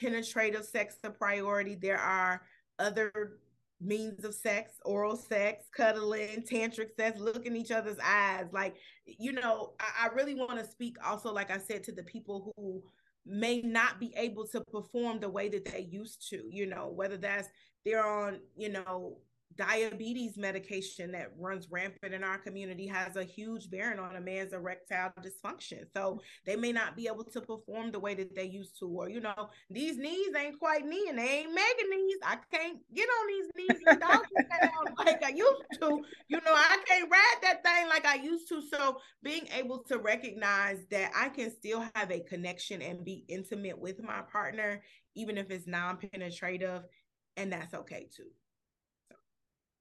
penetrative sex a priority, there are other means of sex, oral sex, cuddling, tantric sex, look in each other's eyes. Like, you know, I, I really want to speak also, like I said, to the people who may not be able to perform the way that they used to, you know, whether that's they're on, you know, diabetes medication that runs rampant in our community has a huge bearing on a man's erectile dysfunction. So they may not be able to perform the way that they used to, or you know, these knees ain't quite knee and they ain't mega knees. I can't get on these knees like I used to. You know, I can't ride that thing like I used to. So being able to recognize that I can still have a connection and be intimate with my partner, even if it's non-penetrative, and that's okay too.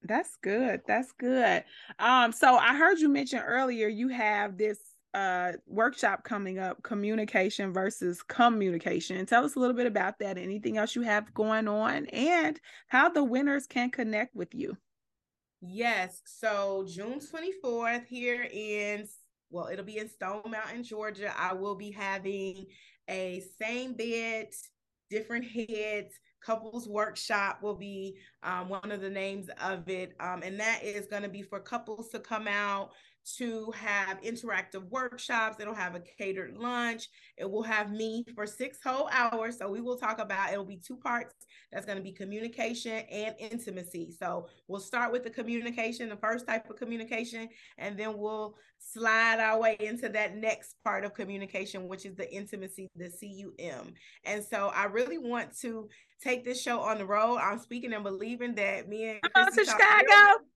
That's good. That's good. Um, so I heard you mention earlier you have this uh workshop coming up, communication versus communication. Tell us a little bit about that. Anything else you have going on and how the winners can connect with you. Yes. So June 24th here in well, it'll be in Stone Mountain, Georgia. I will be having a same bed, different heads couples workshop will be um, one of the names of it um, and that is going to be for couples to come out to have interactive workshops. It'll have a catered lunch. It will have me for six whole hours. So we will talk about it'll be two parts. That's going to be communication and intimacy. So we'll start with the communication, the first type of communication, and then we'll slide our way into that next part of communication, which is the intimacy, the CUM. And so I really want to take this show on the road. I'm speaking and believing that me and Come to Chicago.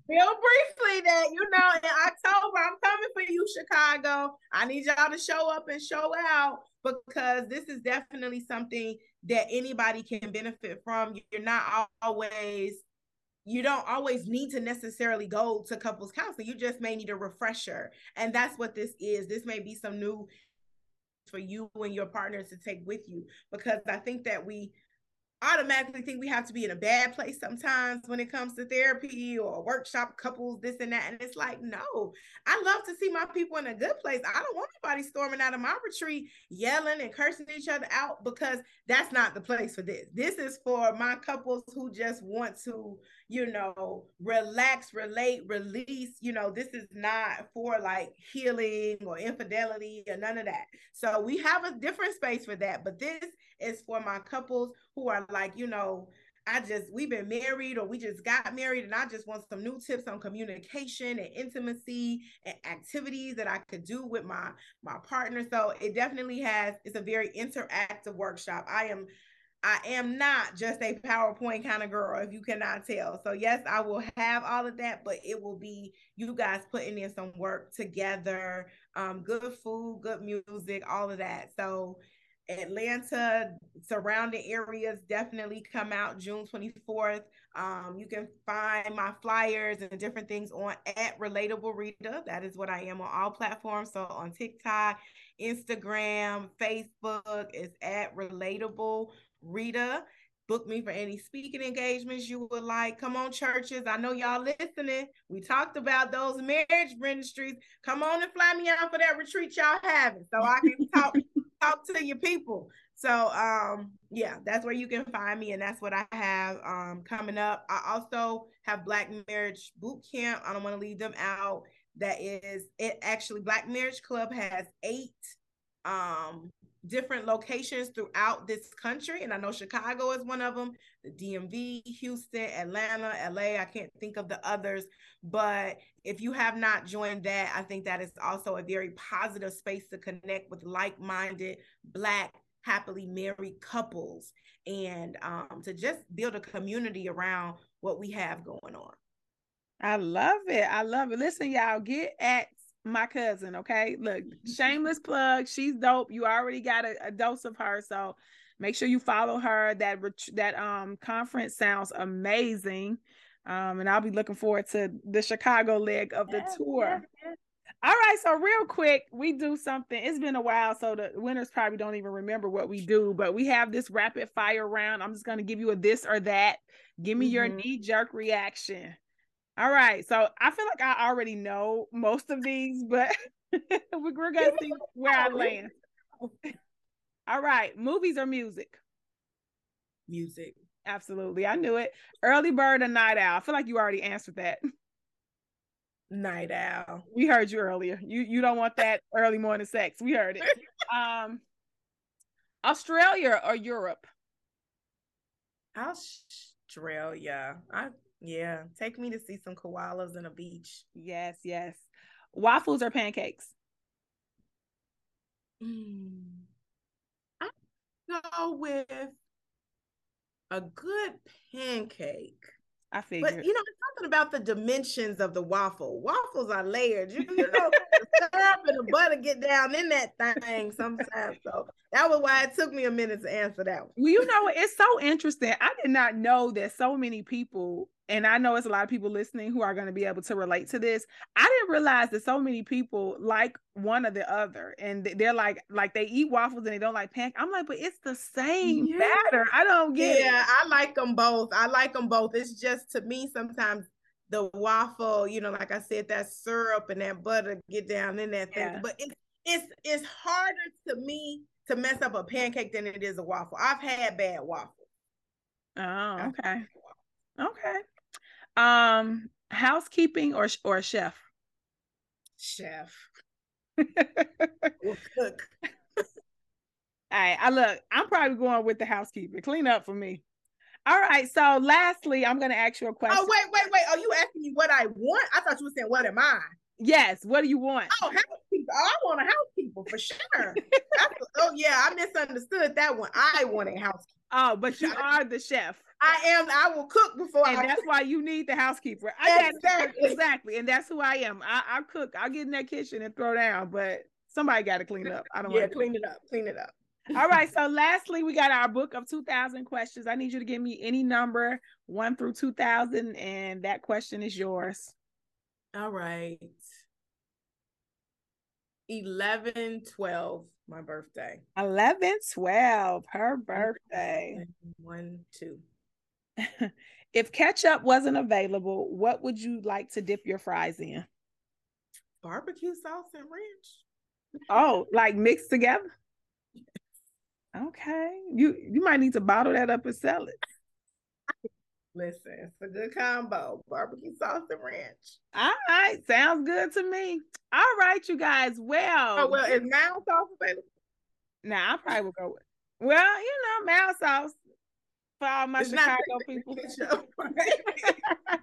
Real, real briefly that you know in October I'm coming for you, Chicago. I need y'all to show up and show out because this is definitely something that anybody can benefit from. You're not always you don't always need to necessarily go to couples counseling. You just may need a refresher. And that's what this is. This may be some new for you and your partners to take with you because I think that we automatically think we have to be in a bad place sometimes when it comes to therapy or workshop couples, this and that. And it's like, no, I love to see my people in a good place. I don't want anybody storming out of my retreat, yelling and cursing each other out because that's not the place for this. This is for my couples who just want to, you know, relax, relate, release. You know, this is not for like healing or infidelity or none of that. So we have a different space for that. But this is for my couples who are like, you know, I just we've been married or we just got married and I just want some new tips on communication and intimacy and activities that I could do with my my partner. So it definitely has it's a very interactive workshop. I am I am not just a PowerPoint kind of girl, if you cannot tell. So, yes, I will have all of that, but it will be you guys putting in some work together, um, good food, good music, all of that. So, Atlanta surrounding areas definitely come out June 24th. Um, you can find my flyers and different things on at Relatable Rita. That is what I am on all platforms. So on TikTok, Instagram, Facebook is at Relatable Rita. Book me for any speaking engagements you would like. Come on, churches. I know y'all listening. We talked about those marriage ministries. Come on and fly me out for that retreat y'all having so I can talk talk to your people. So um yeah, that's where you can find me and that's what I have um coming up. I also have Black Marriage Boot Camp. I don't want to leave them out. That is it actually Black Marriage Club has 8 um different locations throughout this country and I know Chicago is one of them, the DMV, Houston, Atlanta, LA, I can't think of the others, but if you have not joined that, I think that is also a very positive space to connect with like-minded black happily married couples and um, to just build a community around what we have going on. I love it. I love it. Listen, y'all, get at my cousin. Okay, look, shameless plug. She's dope. You already got a, a dose of her, so make sure you follow her. That that um conference sounds amazing. Um, and I'll be looking forward to the Chicago leg of the yes, tour. Yes, yes. All right, so real quick, we do something. It's been a while, so the winners probably don't even remember what we do, but we have this rapid fire round. I'm just going to give you a this or that. Give me mm-hmm. your knee jerk reaction. All right. So I feel like I already know most of these, but we're gonna see where I land. All right. Movies or music? Music. Absolutely. I knew it. Early bird or night owl? I feel like you already answered that. Night owl. We heard you earlier. You you don't want that early morning sex. We heard it. Um Australia or Europe? Australia. I yeah, take me to see some koalas and a beach. Yes, yes. Waffles or pancakes? Mm. I go with a good pancake. I figured. But you know, it's something about the dimensions of the waffle. Waffles are layered. You, you know, the syrup and the butter get down in that thing sometimes. So that was why it took me a minute to answer that one. Well, you know, it's so interesting. I did not know that so many people and I know it's a lot of people listening who are going to be able to relate to this. I didn't realize that so many people like one or the other, and they're like, like they eat waffles and they don't like pancakes. I'm like, but it's the same yeah. batter. I don't get. Yeah, it. I like them both. I like them both. It's just to me sometimes the waffle, you know, like I said, that syrup and that butter get down in that thing. Yeah. But it's it's it's harder to me to mess up a pancake than it is a waffle. I've had bad waffles. Oh, okay. Okay. Um, housekeeping or or chef? Chef. we'll cook. All right, I look. I'm probably going with the housekeeper. Clean up for me. All right. So, lastly, I'm going to ask you a question. Oh, wait, wait, wait. Are you asking me what I want? I thought you were saying, "What am I?" Yes. What do you want? Oh, housekeeper. Oh, I want a housekeeper for sure. oh, yeah. I misunderstood that one. I want a housekeeper. Oh, but you are the chef. I am. I will cook before. And I that's cook. why you need the housekeeper. I exactly. exactly. And that's who I am. I, I cook. I get in that kitchen and throw down, but somebody got to clean up. I don't yeah, want to clean it up. Clean it up. All right. So lastly, we got our book of 2000 questions. I need you to give me any number one through 2000, and that question is yours. All right. 11 12, my birthday. 11 12, her birthday. One, two. if ketchup wasn't available, what would you like to dip your fries in? Barbecue sauce and ranch. Oh, like mixed together? Okay. You you might need to bottle that up and sell it. Listen, it's a good combo. Barbecue sauce and ranch. All right. Sounds good to me. All right, you guys. Well, oh, well, is mild sauce available? Nah, I probably will go with. Well, you know, mild sauce for all my It's Chicago people.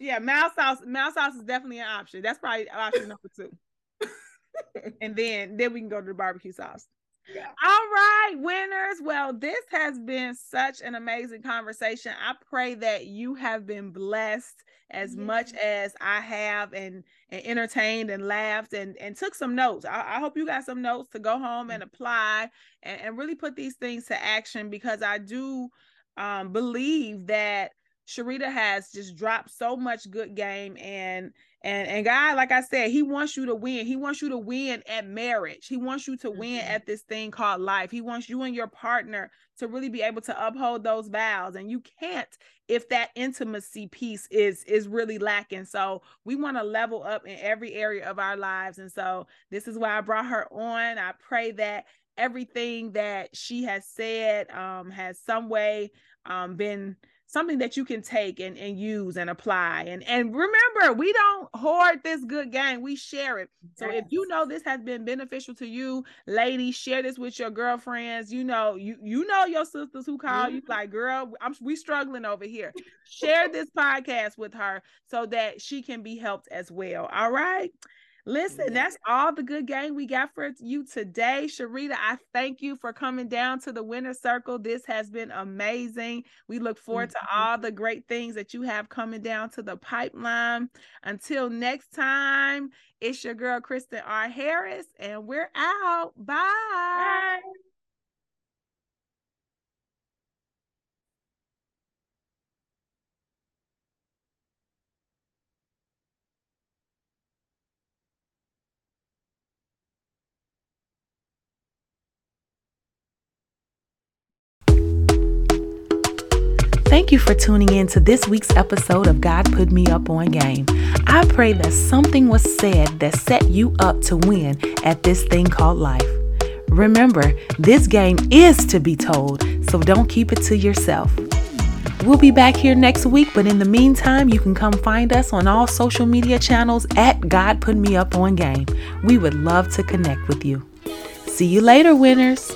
yeah, mild sauce. Mild sauce is definitely an option. That's probably option number two. and then then we can go to the barbecue sauce. Yeah. All right, winners. Well, this has been such an amazing conversation. I pray that you have been blessed as much as I have and, and entertained and laughed and, and took some notes. I, I hope you got some notes to go home and apply and, and really put these things to action because I do um, believe that Sherita has just dropped so much good game and and and God, like I said, he wants you to win. He wants you to win at marriage. He wants you to win Mhm. at this thing called life. He wants you and your partner to really be able to uphold those vows. And you can't if that intimacy piece is is really lacking. So we want to level up in every area of our lives. And so this is why I brought her on. I pray that everything that she has said um has some way um been something that you can take and, and use and apply. And and remember we don't hoard this good game we share it. So if you know this has been beneficial to you ladies share this with your girlfriends. You know you you know your sisters who call you Mhm. like girl i'm we struggling over here. Share this podcast with her so that she can be helped as well. All right Listen, that's all the good game we got for you today. Sherita, I thank you for coming down to the winner circle. This has been amazing. We look forward to Mhm. all the great things that you have coming down to the pipeline. Until next time, it's your girl, Kristen R. Harris, and we're out. Bye. Bye. Thank you for tuning in to this week's episode of God Put Me Up on Game. I pray that something was said that set you up to win at this thing called life. Remember, this game is to be told, so don't keep it to yourself. We'll be back here next week, but in the meantime, you can come find us on all social media channels at God Put Me Up on Game. We would love to connect with you. See you later, winners.